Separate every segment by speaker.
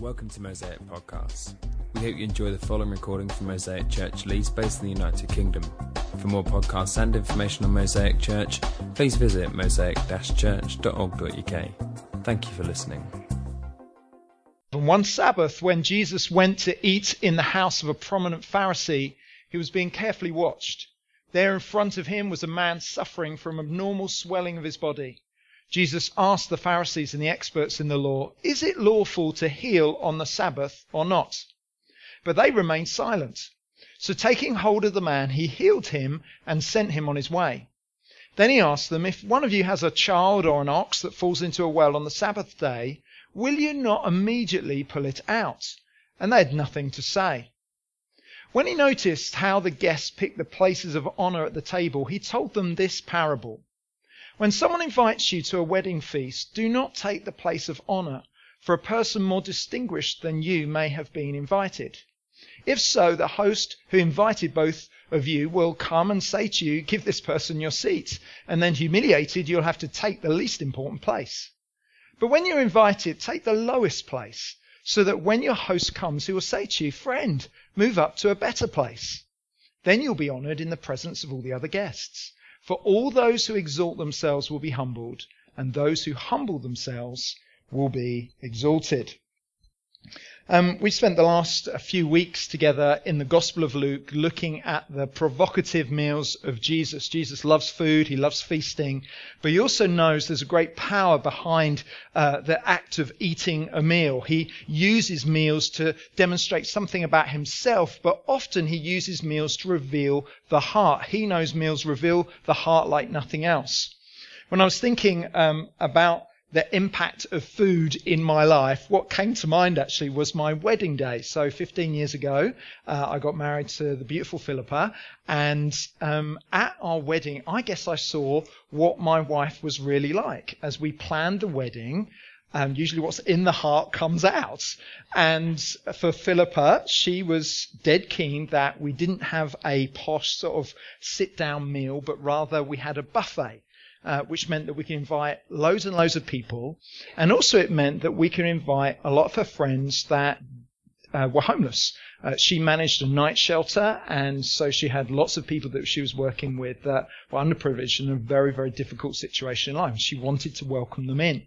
Speaker 1: Welcome to Mosaic Podcasts. We hope you enjoy the following recording from Mosaic Church Leeds, based in the United Kingdom. For more podcasts and information on Mosaic Church, please visit mosaic-church.org.uk. Thank you for listening.
Speaker 2: On one Sabbath, when Jesus went to eat in the house of a prominent Pharisee, he was being carefully watched. There in front of him was a man suffering from abnormal swelling of his body. Jesus asked the Pharisees and the experts in the law, Is it lawful to heal on the Sabbath or not? But they remained silent. So taking hold of the man, he healed him and sent him on his way. Then he asked them, If one of you has a child or an ox that falls into a well on the Sabbath day, will you not immediately pull it out? And they had nothing to say. When he noticed how the guests picked the places of honor at the table, he told them this parable. When someone invites you to a wedding feast, do not take the place of honor, for a person more distinguished than you may have been invited. If so, the host who invited both of you will come and say to you, give this person your seat. And then humiliated, you'll have to take the least important place. But when you're invited, take the lowest place, so that when your host comes, he will say to you, friend, move up to a better place. Then you'll be honored in the presence of all the other guests. For all those who exalt themselves will be humbled, and those who humble themselves will be exalted. Um, we spent the last few weeks together in the Gospel of Luke looking at the provocative meals of Jesus. Jesus loves food, he loves feasting, but he also knows there's a great power behind uh, the act of eating a meal. He uses meals to demonstrate something about himself, but often he uses meals to reveal the heart. He knows meals reveal the heart like nothing else. When I was thinking um, about the impact of food in my life, what came to mind actually was my wedding day. So 15 years ago, uh, I got married to the beautiful Philippa, and um, at our wedding, I guess I saw what my wife was really like as we planned the wedding. Um, usually what's in the heart comes out. And for Philippa, she was dead keen that we didn't have a posh sort of sit down meal, but rather we had a buffet uh, which meant that we could invite loads and loads of people. And also it meant that we could invite a lot of her friends that uh, were homeless. Uh, she managed a night shelter, and so she had lots of people that she was working with that were underprivileged in a very, very difficult situation in life. She wanted to welcome them in.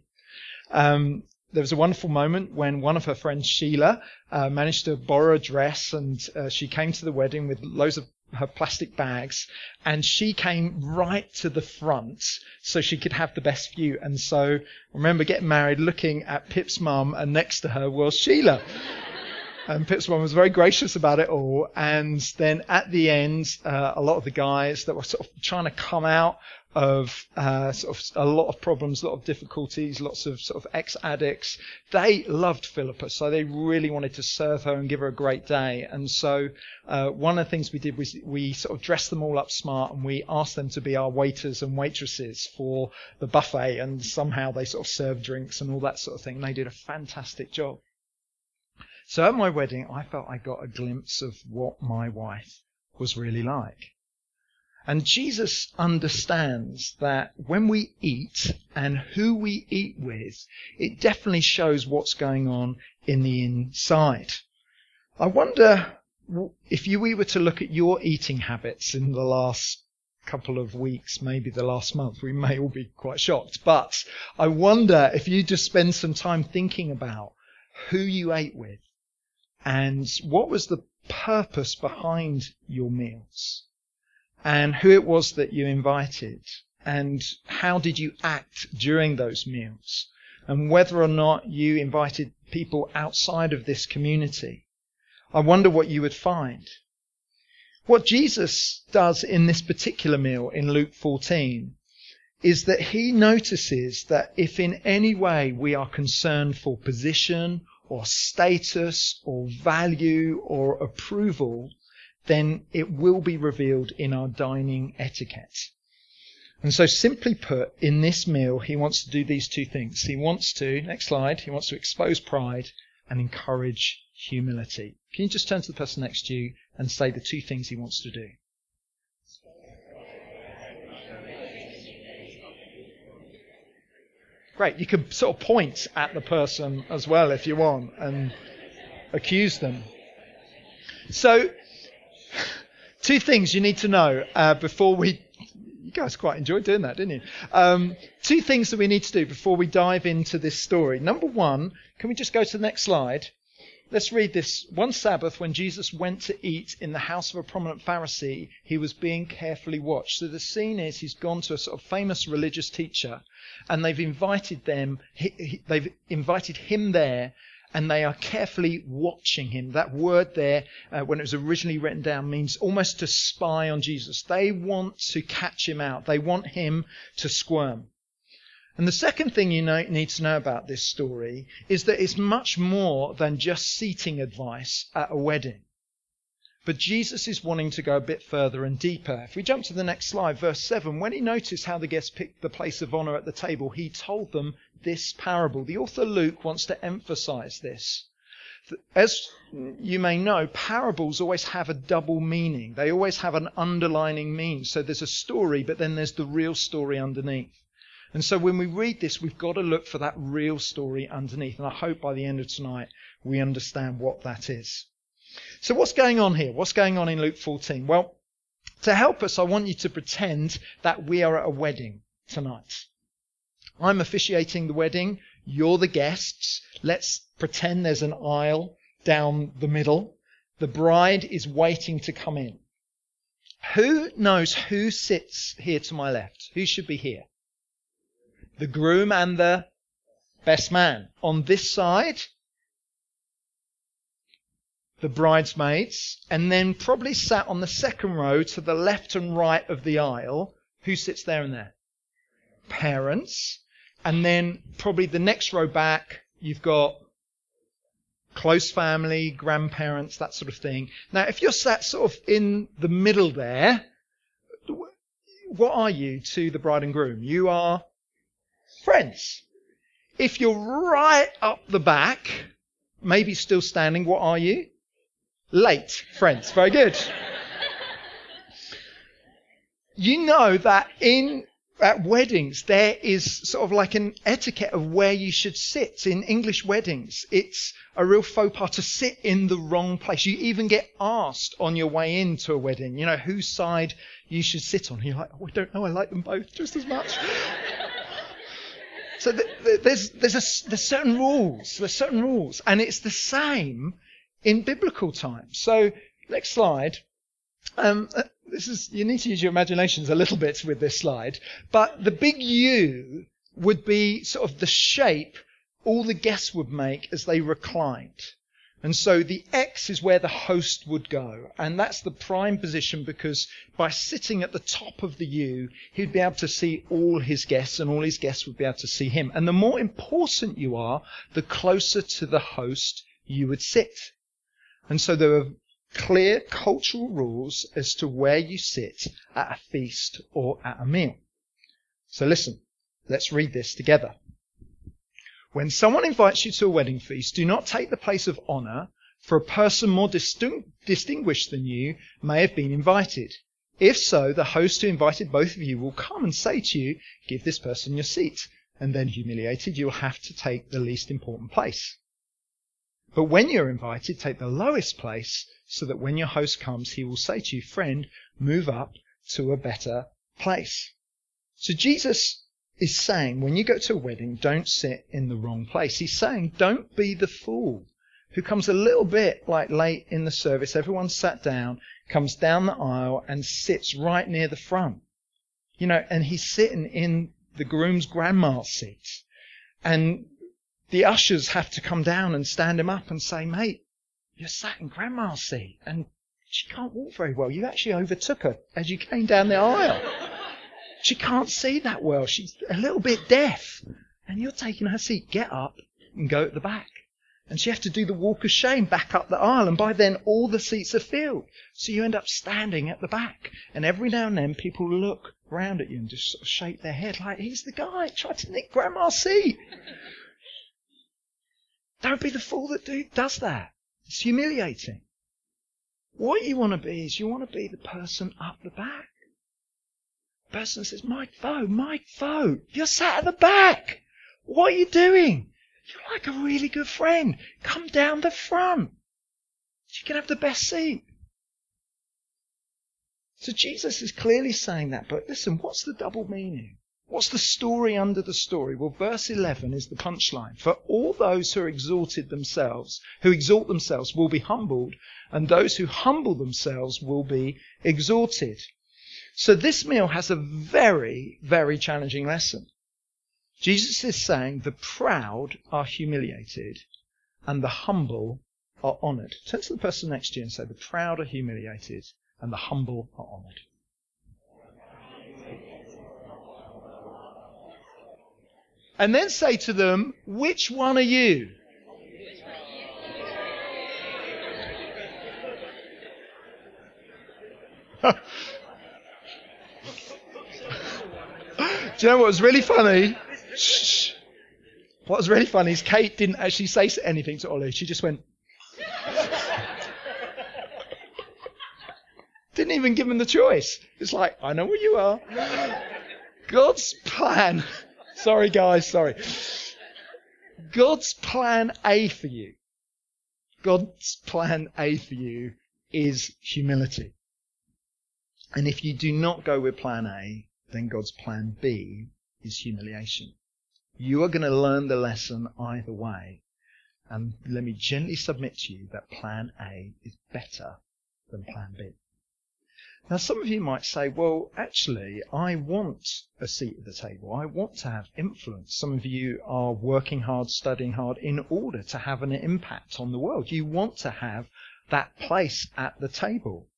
Speaker 2: Um, there was a wonderful moment when one of her friends, Sheila, uh, managed to borrow a dress, and uh, she came to the wedding with loads of her plastic bags and she came right to the front so she could have the best view. And so I remember getting married, looking at Pip's mum, and next to her was Sheila. And was very gracious about it all. And then at the end, uh, a lot of the guys that were sort of trying to come out of uh, sort of a lot of problems, a lot of difficulties, lots of sort of ex-addicts. They loved Philippa, so they really wanted to serve her and give her a great day. And so uh, one of the things we did was we sort of dressed them all up smart and we asked them to be our waiters and waitresses for the buffet. And somehow they sort of served drinks and all that sort of thing. And they did a fantastic job. So at my wedding, I felt I got a glimpse of what my wife was really like. And Jesus understands that when we eat and who we eat with, it definitely shows what's going on in the inside. I wonder if you we were to look at your eating habits in the last couple of weeks, maybe the last month, we may all be quite shocked. But I wonder if you just spend some time thinking about who you ate with and what was the purpose behind your meals and who it was that you invited and how did you act during those meals and whether or not you invited people outside of this community. I wonder what you would find. What Jesus does in this particular meal in Luke 14 is that he notices that if in any way we are concerned for position or status or value or approval, then it will be revealed in our dining etiquette. And so simply put, in this meal, he wants to do these two things. He wants to, next slide, he wants to expose pride and encourage humility. Can you just turn to the person next to you and say the two things he wants to do? Great. You can sort of point at the person as well if you want and accuse them. So, two things you need to know uh, before we. You guys quite enjoyed doing that, didn't you? Um, two things that we need to do before we dive into this story. Number one, can we just go to the next slide? Let's read this. One Sabbath, when Jesus went to eat in the house of a prominent Pharisee, he was being carefully watched. So the scene is he's gone to a sort of famous religious teacher, and they've invited them. He, he, they've invited him there, and they are carefully watching him. That word there, uh, when it was originally written down, means almost to spy on Jesus. They want to catch him out. They want him to squirm. And the second thing you know, need to know about this story is that it's much more than just seating advice at a wedding. But Jesus is wanting to go a bit further and deeper. If we jump to the next slide, verse 7, when he noticed how the guests picked the place of honor at the table, he told them this parable. The author Luke wants to emphasize this. As you may know, parables always have a double meaning. They always have an underlining meaning. So there's a story, but then there's the real story underneath. And so when we read this, we've got to look for that real story underneath. And I hope by the end of tonight, we understand what that is. So what's going on here? What's going on in Luke 14? Well, to help us, I want you to pretend that we are at a wedding tonight. I'm officiating the wedding. You're the guests. Let's pretend there's an aisle down the middle. The bride is waiting to come in. Who knows who sits here to my left? Who should be here? The groom and the best man. On this side, the bridesmaids, and then probably sat on the second row to the left and right of the aisle. Who sits there and there? Parents. And then probably the next row back, you've got close family, grandparents, that sort of thing. Now, if you're sat sort of in the middle there, what are you to the bride and groom? You are friends. If you're right up the back, maybe still standing, what are you? Late friends. Very good. you know that in at weddings there is sort of like an etiquette of where you should sit. In English weddings, it's a real faux pas to sit in the wrong place. You even get asked on your way into a wedding, you know, whose side you should sit on. You're like, oh, I don't know, I like them both just as much. So there's, there's, a, there's certain rules. There's certain rules. And it's the same in biblical times. So next slide. Um, uh, this is, you need to use your imaginations a little bit with this slide. But the big U would be sort of the shape all the guests would make as they reclined. And so the X is where the host would go. And that's the prime position because by sitting at the top of the U, he'd be able to see all his guests and all his guests would be able to see him. And the more important you are, the closer to the host you would sit. And so there are clear cultural rules as to where you sit at a feast or at a meal. So listen, let's read this together. When someone invites you to a wedding feast, do not take the place of honor, for a person more distinguished than you may have been invited. If so, the host who invited both of you will come and say to you, give this person your seat. And then humiliated, you will have to take the least important place. But when you're invited, take the lowest place so that when your host comes, he will say to you, friend, move up to a better place. So Jesus is saying when you go to a wedding, don't sit in the wrong place. He's saying don't be the fool who comes a little bit like late in the service. Everyone's sat down, comes down the aisle and sits right near the front. You know, and he's sitting in the groom's grandma's seat. And the ushers have to come down and stand him up and say, mate, you're sat in grandma's seat and she can't walk very well. You actually overtook her as you came down the aisle. She can't see that well. She's a little bit deaf. And you're taking her seat. Get up and go at the back. And she has to do the walk of shame back up the aisle. And by then, all the seats are filled. So you end up standing at the back. And every now and then, people look round at you and just sort of shake their head like, he's the guy. Tried to nick grandma's seat. Don't be the fool that do, does that. It's humiliating. What you want to be is you want to be the person up the back person says, Mike Foe, Mike Foe, you're sat at the back. What are you doing? You're like a really good friend. Come down the front. You can have the best seat. So Jesus is clearly saying that, but listen, what's the double meaning? What's the story under the story? Well, verse 11 is the punchline. For all those who are exalted themselves, who exalt themselves will be humbled, and those who humble themselves will be exalted. So this meal has a very, very challenging lesson. Jesus is saying the proud are humiliated and the humble are honored. Turn to the person next to you and say the proud are humiliated and the humble are honored. And then say to them, which one are you? Do you know what was really funny? Shh. What was really funny is Kate didn't actually say anything to Ollie. She just went. didn't even give him the choice. It's like, I know where you are. God's plan sorry, guys, sorry. God's plan A for you, God's plan A for you is humility. And if you do not go with plan A, then God's plan B is humiliation. You are going to learn the lesson either way. And let me gently submit to you that plan A is better than plan B. Now, some of you might say, well, actually, I want a seat at the table. I want to have influence. Some of you are working hard, studying hard in order to have an impact on the world. You want to have that place at the table.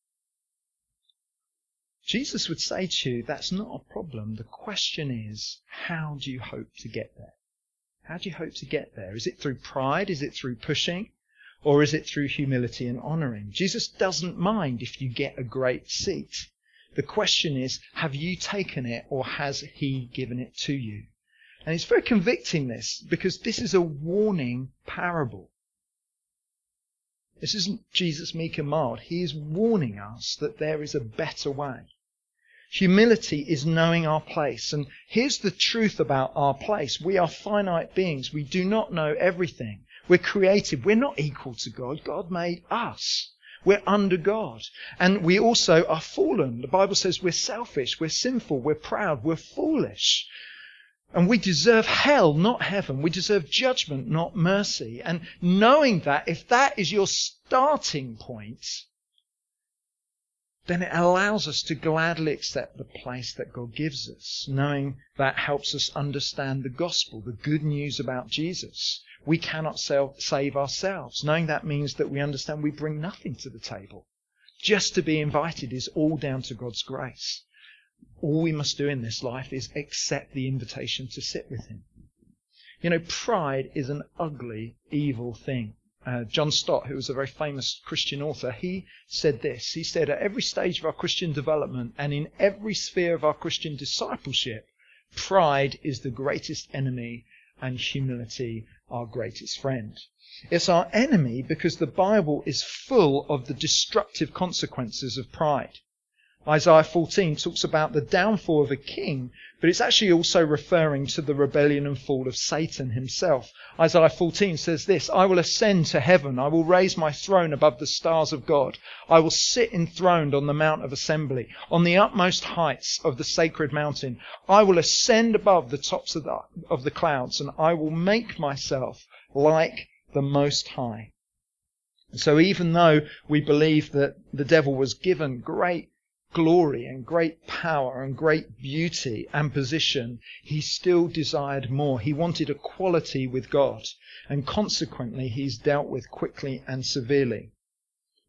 Speaker 2: Jesus would say to you, that's not a problem. The question is, how do you hope to get there? How do you hope to get there? Is it through pride? Is it through pushing? Or is it through humility and honoring? Jesus doesn't mind if you get a great seat. The question is, have you taken it or has he given it to you? And it's very convicting this because this is a warning parable. This isn't Jesus meek and mild. He is warning us that there is a better way. Humility is knowing our place. And here's the truth about our place. We are finite beings. We do not know everything. We're created. We're not equal to God. God made us. We're under God. And we also are fallen. The Bible says we're selfish, we're sinful, we're proud, we're foolish. And we deserve hell, not heaven. We deserve judgment, not mercy. And knowing that, if that is your starting point, then it allows us to gladly accept the place that God gives us, knowing that helps us understand the gospel, the good news about Jesus. We cannot save ourselves. Knowing that means that we understand we bring nothing to the table. Just to be invited is all down to God's grace. All we must do in this life is accept the invitation to sit with Him. You know, pride is an ugly, evil thing. Uh, John Stott, who was a very famous Christian author, he said this. He said, at every stage of our Christian development and in every sphere of our Christian discipleship, pride is the greatest enemy and humility our greatest friend. It's our enemy because the Bible is full of the destructive consequences of pride. Isaiah 14 talks about the downfall of a king, but it's actually also referring to the rebellion and fall of Satan himself. Isaiah 14 says this, I will ascend to heaven. I will raise my throne above the stars of God. I will sit enthroned on the mount of assembly, on the utmost heights of the sacred mountain. I will ascend above the tops of the, of the clouds and I will make myself like the most high. So even though we believe that the devil was given great glory and great power and great beauty and position, he still desired more. He wanted equality with God, and consequently, he's dealt with quickly and severely.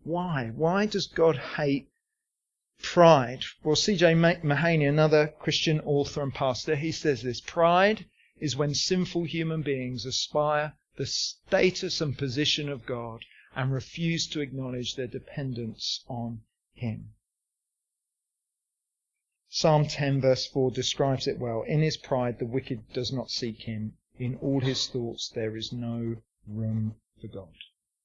Speaker 2: Why? Why does God hate pride? Well, C.J. Mahaney, another Christian author and pastor, he says this pride is when sinful human beings aspire the status and position of God and refuse to acknowledge their dependence on Him. Psalm 10 verse 4 describes it well. In his pride, the wicked does not seek him. In all his thoughts, there is no room for God.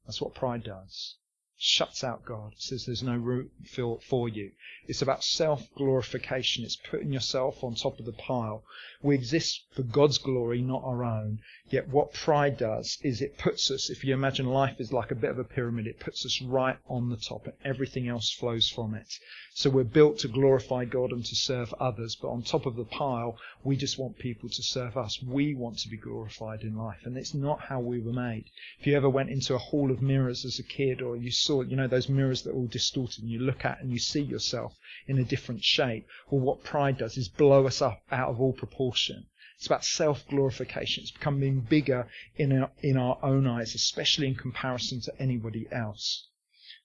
Speaker 2: That's what pride does. shuts out God. It says there's no room for, for you. It's about self glorification. It's putting yourself on top of the pile. We exist for God's glory, not our own. Yet what pride does is it puts us, if you imagine life is like a bit of a pyramid, it puts us right on the top and everything else flows from it. So we're built to glorify God and to serve others, but on top of the pile, we just want people to serve us. We want to be glorified in life, and it's not how we were made. If you ever went into a hall of mirrors as a kid, or you saw, you know, those mirrors that are all distorted, and you look at and you see yourself in a different shape, well, what pride does is blow us up out of all proportion. It's about self-glorification. It's becoming bigger in our, in our own eyes, especially in comparison to anybody else.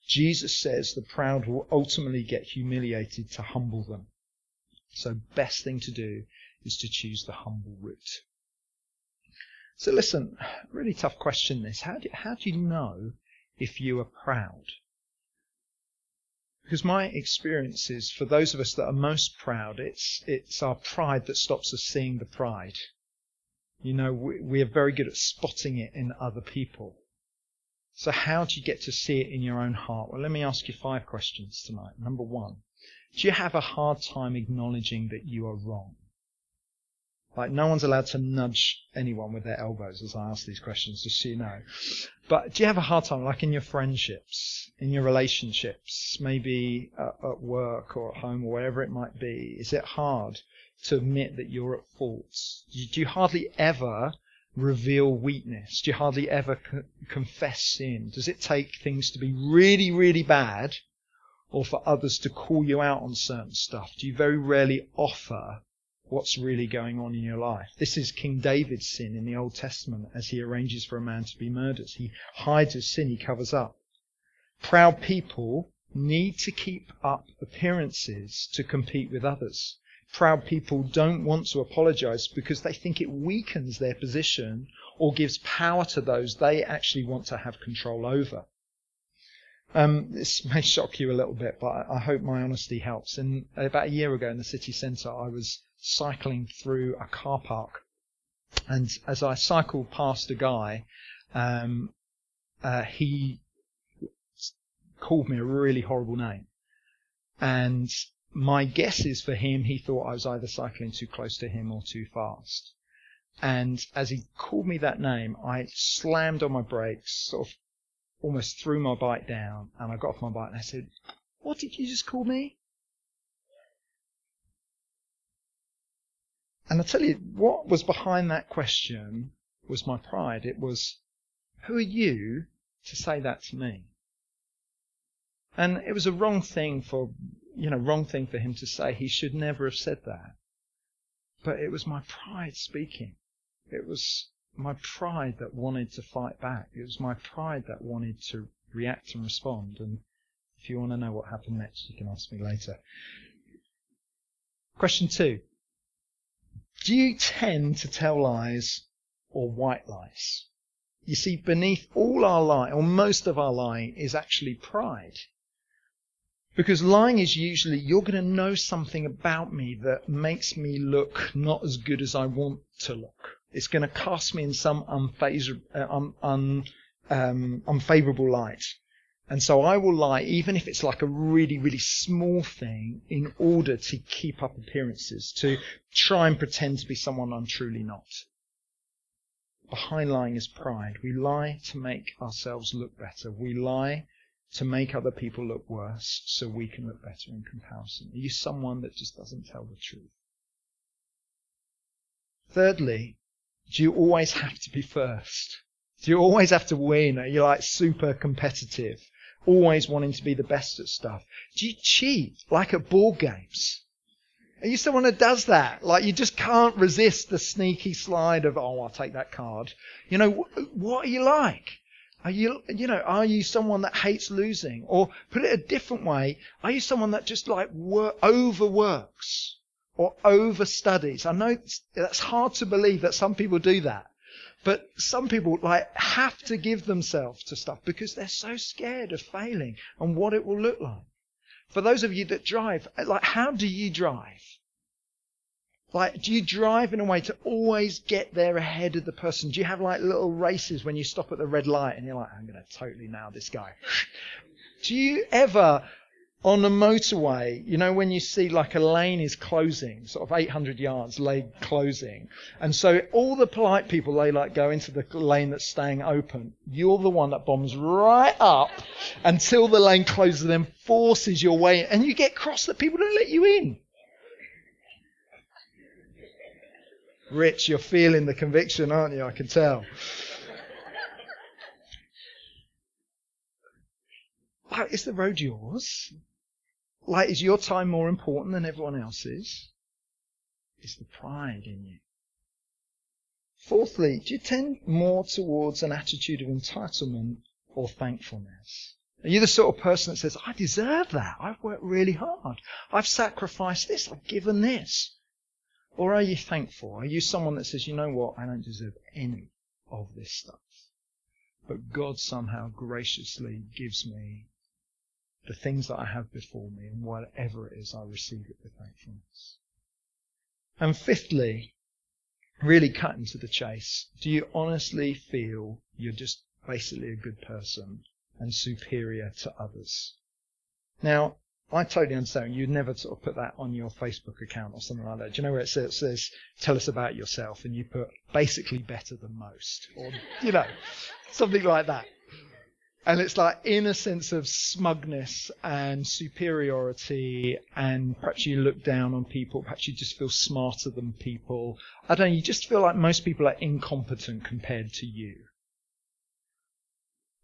Speaker 2: Jesus says the proud will ultimately get humiliated to humble them. So best thing to do is to choose the humble route. So listen, really tough question this. How do, how do you know if you are proud? Because my experience is for those of us that are most proud, it's, it's our pride that stops us seeing the pride. You know, we, we are very good at spotting it in other people. So how do you get to see it in your own heart? Well, let me ask you five questions tonight. Number one, do you have a hard time acknowledging that you are wrong? Like no one's allowed to nudge anyone with their elbows as I ask these questions, just so you know. But do you have a hard time, like in your friendships, in your relationships, maybe at, at work or at home or wherever it might be? Is it hard to admit that you're at fault? Do you hardly ever reveal weakness? Do you hardly ever co- confess sin? Does it take things to be really, really bad or for others to call you out on certain stuff? Do you very rarely offer what's really going on in your life. This is King David's sin in the Old Testament as he arranges for a man to be murdered. He hides his sin, he covers up. Proud people need to keep up appearances to compete with others. Proud people don't want to apologize because they think it weakens their position or gives power to those they actually want to have control over. Um, this may shock you a little bit, but I hope my honesty helps. And about a year ago in the city centre, I was cycling through a car park. And as I cycled past a guy, um, uh, he called me a really horrible name. And my guess is for him, he thought I was either cycling too close to him or too fast. And as he called me that name, I slammed on my brakes, sort of almost threw my bike down, and I got off my bike and I said, what did you just call me? And I tell you, what was behind that question was my pride. It was, who are you to say that to me? And it was a wrong thing for, you know, wrong thing for him to say. He should never have said that. But it was my pride speaking. It was my pride that wanted to fight back. It was my pride that wanted to react and respond. And if you want to know what happened next, you can ask me later. Question two. Do you tend to tell lies or white lies? You see, beneath all our lying, or most of our lying, is actually pride. Because lying is usually, you're going to know something about me that makes me look not as good as I want to look. It's going to cast me in some uh, un, un, um, unfavorable light. And so I will lie, even if it's like a really, really small thing, in order to keep up appearances, to try and pretend to be someone I'm truly not. Behind lying is pride. We lie to make ourselves look better. We lie to make other people look worse so we can look better in comparison. Are you someone that just doesn't tell the truth? Thirdly, do you always have to be first? Do you always have to win? Are you like super competitive? always wanting to be the best at stuff? Do you cheat like at board games? Are you someone that does that? Like you just can't resist the sneaky slide of, oh, I'll take that card. You know, what are you like? Are you, you know, are you someone that hates losing? Or put it a different way, are you someone that just like work, overworks or overstudies? I know that's hard to believe that some people do that. But some people like have to give themselves to stuff because they're so scared of failing and what it will look like. For those of you that drive, like how do you drive? Like, do you drive in a way to always get there ahead of the person? Do you have like little races when you stop at the red light and you're like, I'm going to totally nail this guy? Do you ever on a motorway, you know, when you see like a lane is closing, sort of 800 yards lane closing, and so all the polite people, they like go into the lane that's staying open. You're the one that bombs right up until the lane closes, and then forces your way, and you get cross that people don't let you in. Rich, you're feeling the conviction, aren't you? I can tell. Is the road yours? Like, is your time more important than everyone else's? Is the pride in you? Fourthly, do you tend more towards an attitude of entitlement or thankfulness? Are you the sort of person that says, I deserve that. I've worked really hard. I've sacrificed this. I've given this. Or are you thankful? Are you someone that says, you know what? I don't deserve any of this stuff. But God somehow graciously gives me the things that I have before me, and whatever it is, I receive it with thankfulness. And fifthly, really cutting to the chase, do you honestly feel you're just basically a good person and superior to others? Now, I totally understand. You'd never sort of put that on your Facebook account or something like that. Do you know where it says, it says tell us about yourself, and you put basically better than most, or you know, something like that. And it's like in a sense of smugness and superiority, and perhaps you look down on people, perhaps you just feel smarter than people. I don't know, you just feel like most people are incompetent compared to you.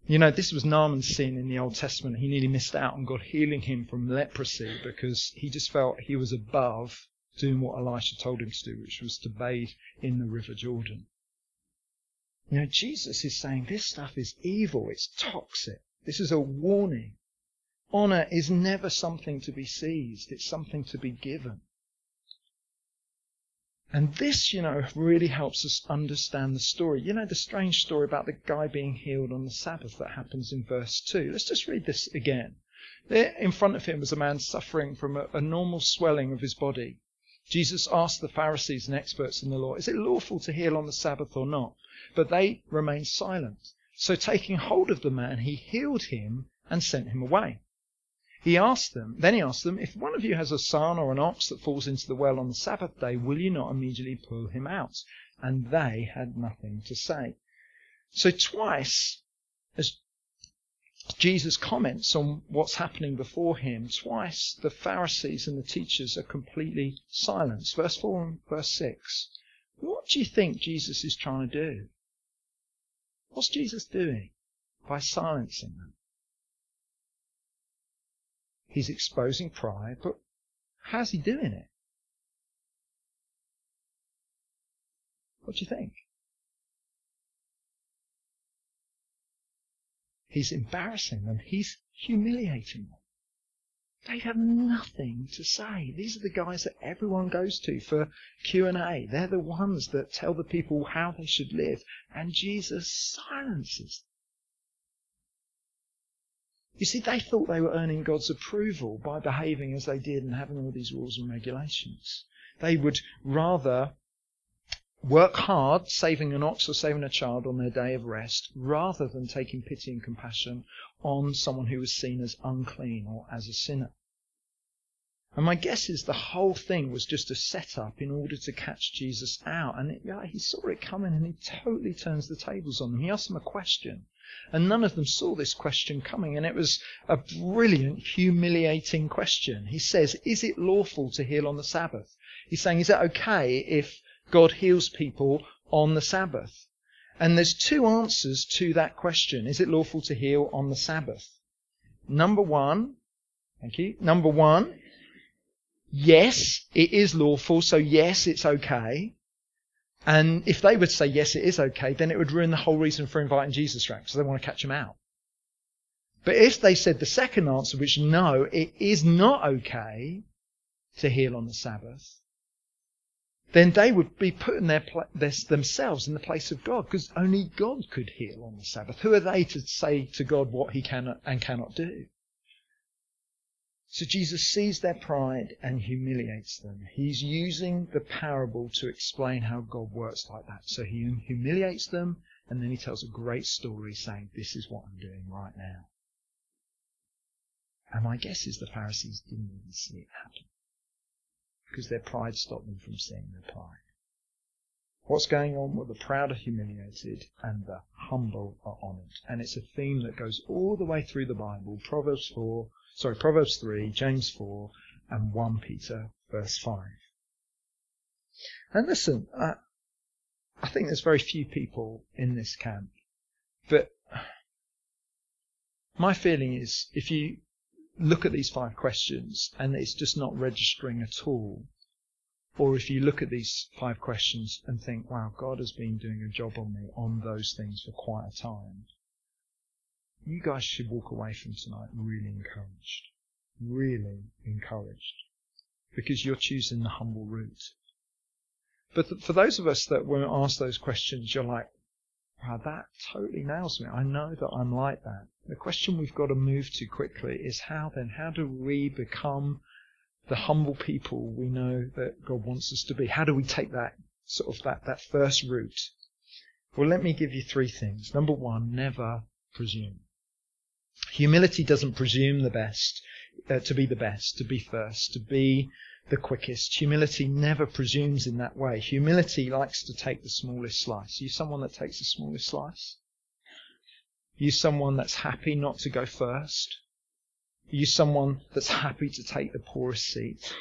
Speaker 2: You know, this was Naaman's sin in the Old Testament. He nearly missed out on God healing him from leprosy because he just felt he was above doing what Elisha told him to do, which was to bathe in the River Jordan. You know, Jesus is saying this stuff is evil, it's toxic. This is a warning. Honor is never something to be seized, it's something to be given. And this, you know, really helps us understand the story. You know, the strange story about the guy being healed on the Sabbath that happens in verse 2. Let's just read this again. There in front of him was a man suffering from a, a normal swelling of his body. Jesus asked the Pharisees and experts in the law, is it lawful to heal on the Sabbath or not? But they remained silent. So taking hold of the man, he healed him and sent him away. He asked them, then he asked them, if one of you has a son or an ox that falls into the well on the Sabbath day, will you not immediately pull him out? And they had nothing to say. So twice, as Jesus comments on what's happening before him, twice the Pharisees and the teachers are completely silenced. Verse 4 and verse 6. What do you think Jesus is trying to do? What's Jesus doing by silencing them? He's exposing pride, but how's he doing it? What do you think? He's embarrassing them. He's humiliating them. They have nothing to say. These are the guys that everyone goes to for Q&A. They're the ones that tell the people how they should live. And Jesus silences you see, they thought they were earning God's approval by behaving as they did and having all these rules and regulations. They would rather work hard, saving an ox or saving a child on their day of rest, rather than taking pity and compassion on someone who was seen as unclean or as a sinner. And my guess is the whole thing was just a setup in order to catch Jesus out. And it, yeah, he saw it coming and he totally turns the tables on them. He asks them a question and none of them saw this question coming. And it was a brilliant, humiliating question. He says, Is it lawful to heal on the Sabbath? He's saying, Is it okay if God heals people on the Sabbath? And there's two answers to that question. Is it lawful to heal on the Sabbath? Number one, thank you. Number one, yes, it is lawful, so yes, it's okay. And if they would say, yes, it is okay, then it would ruin the whole reason for inviting Jesus around because they want to catch him out. But if they said the second answer, which no, it is not okay to heal on the Sabbath, then they would be putting their, their, themselves in the place of God because only God could heal on the Sabbath. Who are they to say to God what he can and cannot do? So Jesus sees their pride and humiliates them. He's using the parable to explain how God works like that. So he humiliates them and then he tells a great story saying, this is what I'm doing right now. And my guess is the Pharisees didn't even see it happen. Because their pride stopped them from seeing their pride. What's going on? Well, the proud are humiliated and the humble are honored. And it's a theme that goes all the way through the Bible. Proverbs 4, sorry, Proverbs 3, James 4, and 1 Peter verse 5. And listen, uh, I think there's very few people in this camp, but my feeling is if you look at these five questions and it's just not registering at all, or if you look at these five questions and think, wow, God has been doing a job on me on those things for quite a time, you guys should walk away from tonight really encouraged. Really encouraged. Because you're choosing the humble route. But for those of us that when asked those questions, you're like, wow, that totally nails me. I know that I'm like that. The question we've got to move to quickly is how then, how do we become the humble people we know that God wants us to be? How do we take that sort of that, that first route? Well, let me give you three things. Number one, never presume. Humility doesn't presume the best, uh, to be the best, to be first, to be the quickest. Humility never presumes in that way. Humility likes to take the smallest slice. Are you someone that takes the smallest slice? Are you someone that's happy not to go first? Are you someone that's happy to take the poorest seat?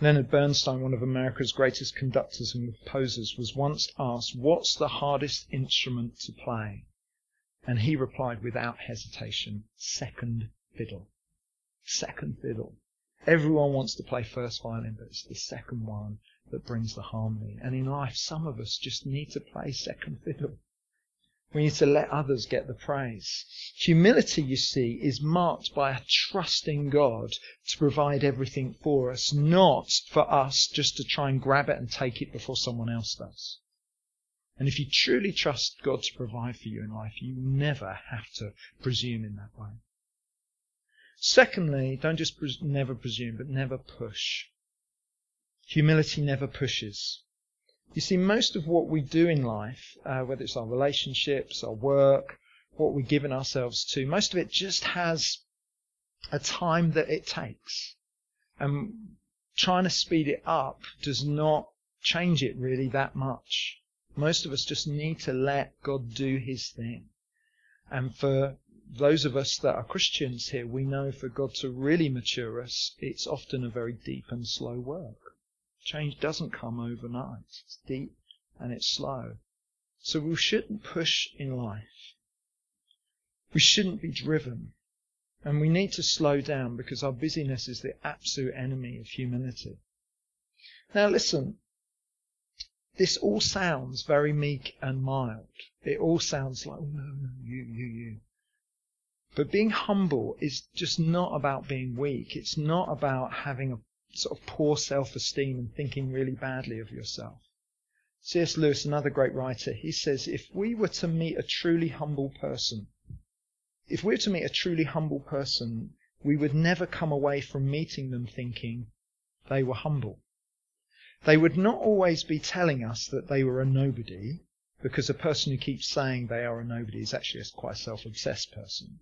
Speaker 2: Leonard Bernstein, one of America's greatest conductors and composers, was once asked, What's the hardest instrument to play? And he replied without hesitation, Second fiddle. Second fiddle. Everyone wants to play first violin, but it's the second one that brings the harmony. And in life, some of us just need to play second fiddle. We need to let others get the praise. Humility, you see, is marked by a trusting God to provide everything for us, not for us just to try and grab it and take it before someone else does. And if you truly trust God to provide for you in life, you never have to presume in that way. Secondly, don't just pres- never presume, but never push. Humility never pushes. You see, most of what we do in life, uh, whether it's our relationships, our work, what we're giving ourselves to, most of it just has a time that it takes. And trying to speed it up does not change it really that much. Most of us just need to let God do His thing. And for those of us that are Christians here, we know for God to really mature us, it's often a very deep and slow work. Change doesn't come overnight. It's deep and it's slow. So we shouldn't push in life. We shouldn't be driven. And we need to slow down because our busyness is the absolute enemy of humility. Now listen, this all sounds very meek and mild. It all sounds like, oh no, no, you, you, you. But being humble is just not about being weak. It's not about having a sort of poor self-esteem and thinking really badly of yourself. C.S. Lewis, another great writer, he says, if we were to meet a truly humble person, if we were to meet a truly humble person, we would never come away from meeting them thinking they were humble. They would not always be telling us that they were a nobody, because a person who keeps saying they are a nobody is actually a quite self-obsessed person.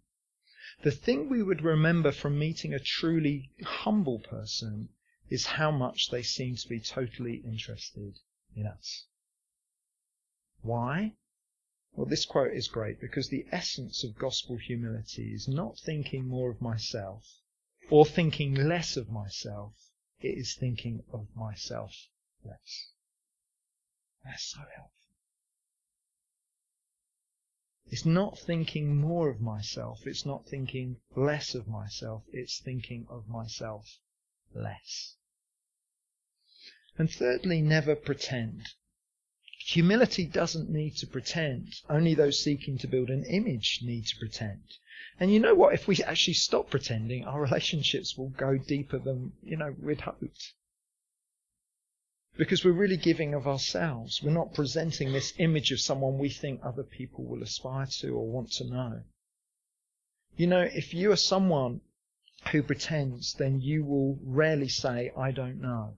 Speaker 2: The thing we would remember from meeting a truly humble person is how much they seem to be totally interested in us. Why? Well, this quote is great because the essence of gospel humility is not thinking more of myself or thinking less of myself. It is thinking of myself less. That's so helpful. It's not thinking more of myself. It's not thinking less of myself. It's thinking of myself less. And thirdly, never pretend. Humility doesn't need to pretend. Only those seeking to build an image need to pretend. And you know what? If we actually stop pretending, our relationships will go deeper than, you know, we'd hoped. Because we're really giving of ourselves. We're not presenting this image of someone we think other people will aspire to or want to know. You know, if you are someone who pretends, then you will rarely say, I don't know.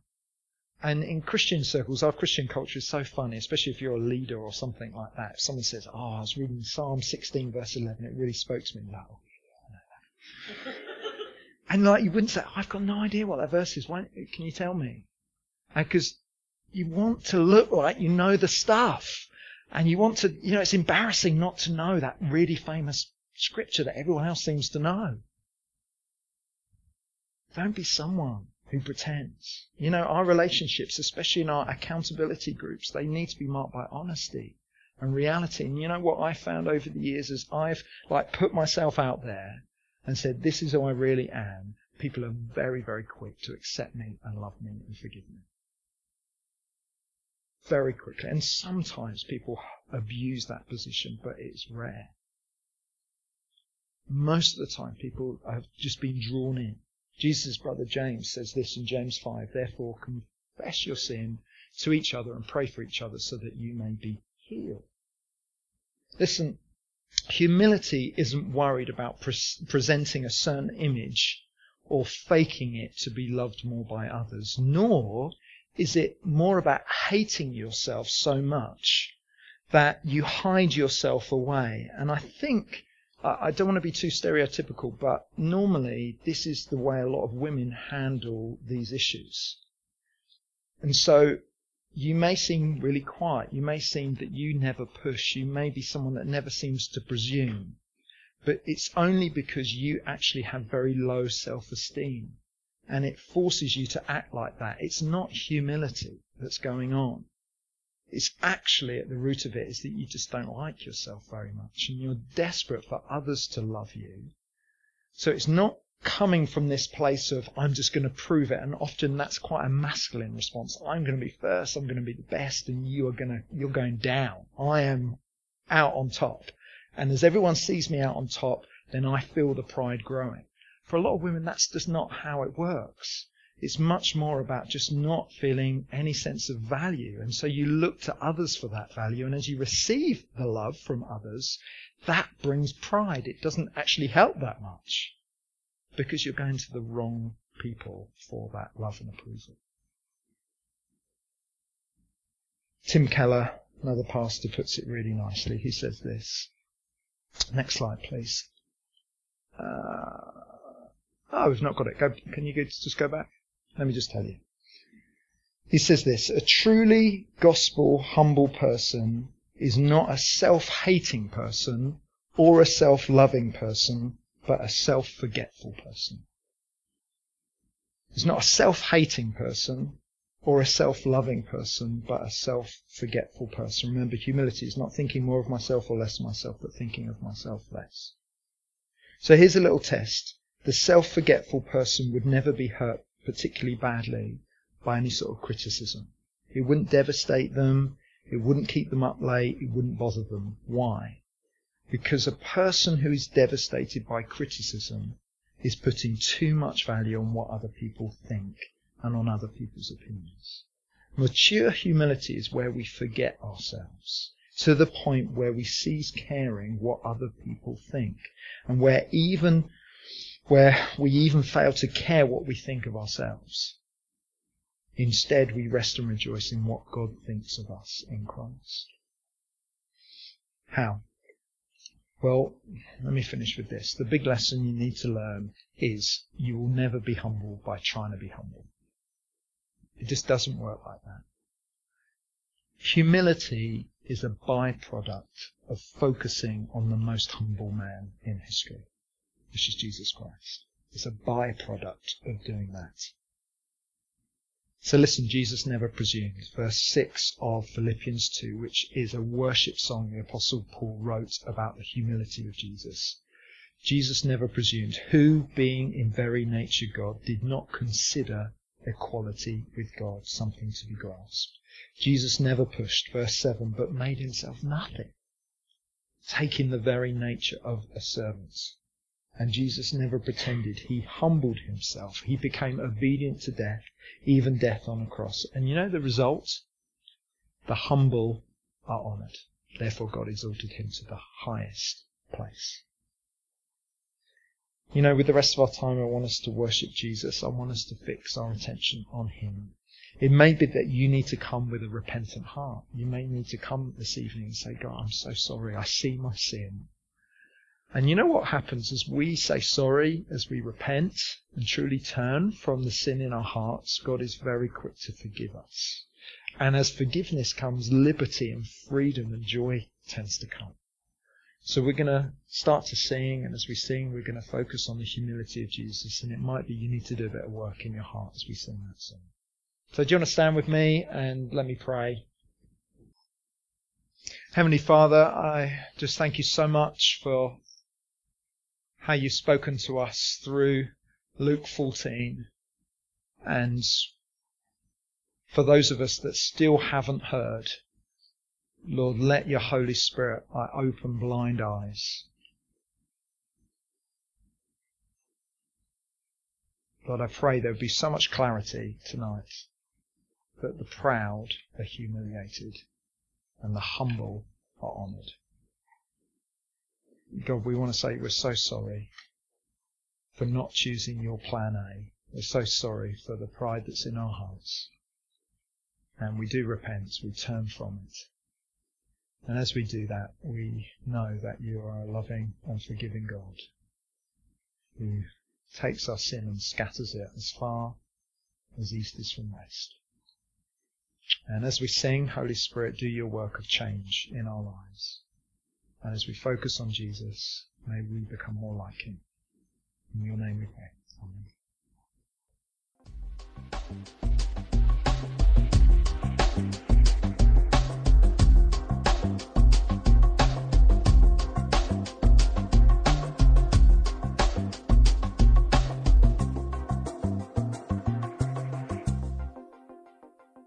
Speaker 2: And in Christian circles, our Christian culture is so funny, especially if you're a leader or something like that. If someone says, Oh, I was reading Psalm 16 verse 11, it really spoke to me. And like you wouldn't say, I've got no idea what that verse is. Why, can you tell me? Because you want to look like you know the stuff. And you want to, you know, it's embarrassing not to know that really famous scripture that everyone else seems to know. Don't be someone who pretends. You know, our relationships, especially in our accountability groups, they need to be marked by honesty and reality. And you know what I found over the years as I've like put myself out there and said, this is who I really am, people are very, very quick to accept me and love me and forgive me. Very quickly. And sometimes people abuse that position, but it's rare. Most of the time people have just been drawn in. Jesus' brother James says this in James 5, therefore confess your sin to each other and pray for each other so that you may be healed. Listen, humility isn't worried about pre- presenting a certain image or faking it to be loved more by others, nor is it more about hating yourself so much that you hide yourself away. And I think, I don't want to be too stereotypical, but normally this is the way a lot of women handle these issues. And so you may seem really quiet. You may seem that you never push. You may be someone that never seems to presume. But it's only because you actually have very low self-esteem. And it forces you to act like that. It's not humility that's going on. It's actually at the root of it is that you just don't like yourself very much and you're desperate for others to love you. So it's not coming from this place of I'm just going to prove it, and often that's quite a masculine response. I'm going to be first. I'm going to be the best, and you are going to you're going down. I am out on top, and as everyone sees me out on top, then I feel the pride growing. For a lot of women, that's just not how it works. It's much more about just not feeling any sense of value. And so you look to others for that value. And as you receive the love from others, that brings pride. It doesn't actually help that much because you're going to the wrong people for that love and approval. Tim Keller, another pastor, puts it really nicely. He says this. Next slide, please. Uh, oh, we've not got it. Go, can you go, just go back? Let me just tell you. He says this, a truly gospel humble person is not a self-hating person or a self-loving person, but a self-forgetful person. He's not a self-hating person or a self-loving person, but a self-forgetful person. Remember, humility is not thinking more of myself or less of myself, but thinking of myself less. So here's a little test. The self-forgetful person would never be hurt particularly badly by any sort of criticism. It wouldn't devastate them. It wouldn't keep them up late. It wouldn't bother them. Why? Because a person who is devastated by criticism is putting too much value on what other people think and on other people's opinions. Mature humility is where we forget ourselves to the point where we cease caring what other people think and where even where we even fail to care what we think of ourselves. Instead, we rest and rejoice in what God thinks of us in Christ. How? Well, let me finish with this. The big lesson you need to learn is you will never be humble by trying to be humble. It just doesn't work like that. Humility is a byproduct of focusing on the most humble man in history which is Jesus Christ. It's a byproduct of doing that. So listen, Jesus never presumed. Verse 6 of Philippians 2, which is a worship song the Apostle Paul wrote about the humility of Jesus. Jesus never presumed, who, being in very nature God, did not consider equality with God something to be grasped. Jesus never pushed, verse 7, but made himself nothing, taking the very nature of a servant. And Jesus never pretended. He humbled himself. He became obedient to death, even death on a cross. And you know the result? The humble are honored. Therefore God exalted him to the highest place. You know, with the rest of our time, I want us to worship Jesus. I want us to fix our attention on him. It may be that you need to come with a repentant heart. You may need to come this evening and say, God, I'm so sorry. I see my sin And you know what happens as we say sorry, as we repent and truly turn from the sin in our hearts, God is very quick to forgive us. And as forgiveness comes, liberty and freedom and joy tends to come. So we're going to start to sing, and as we sing, we're going to focus on the humility of Jesus, and it might be you need to do a bit of work in your heart as we sing that song. So do you want to stand with me and let me pray? Heavenly Father, I just thank you so much for how you've spoken to us through Luke 14. And for those of us that still haven't heard, Lord, let your Holy Spirit open blind eyes. Lord, I pray there would be so much clarity tonight that the proud are humiliated and the humble are honoured. God, we want to say we're so sorry for not choosing your plan A. We're so sorry for the pride that's in our hearts. And we do repent, we turn from it. And as we do that, we know that you are a loving and forgiving God who takes our sin and scatters it as far as east is from west. And as we sing, Holy Spirit, do your work of change in our lives. And as we focus on Jesus, may we become more like him. In your name we pray. Amen.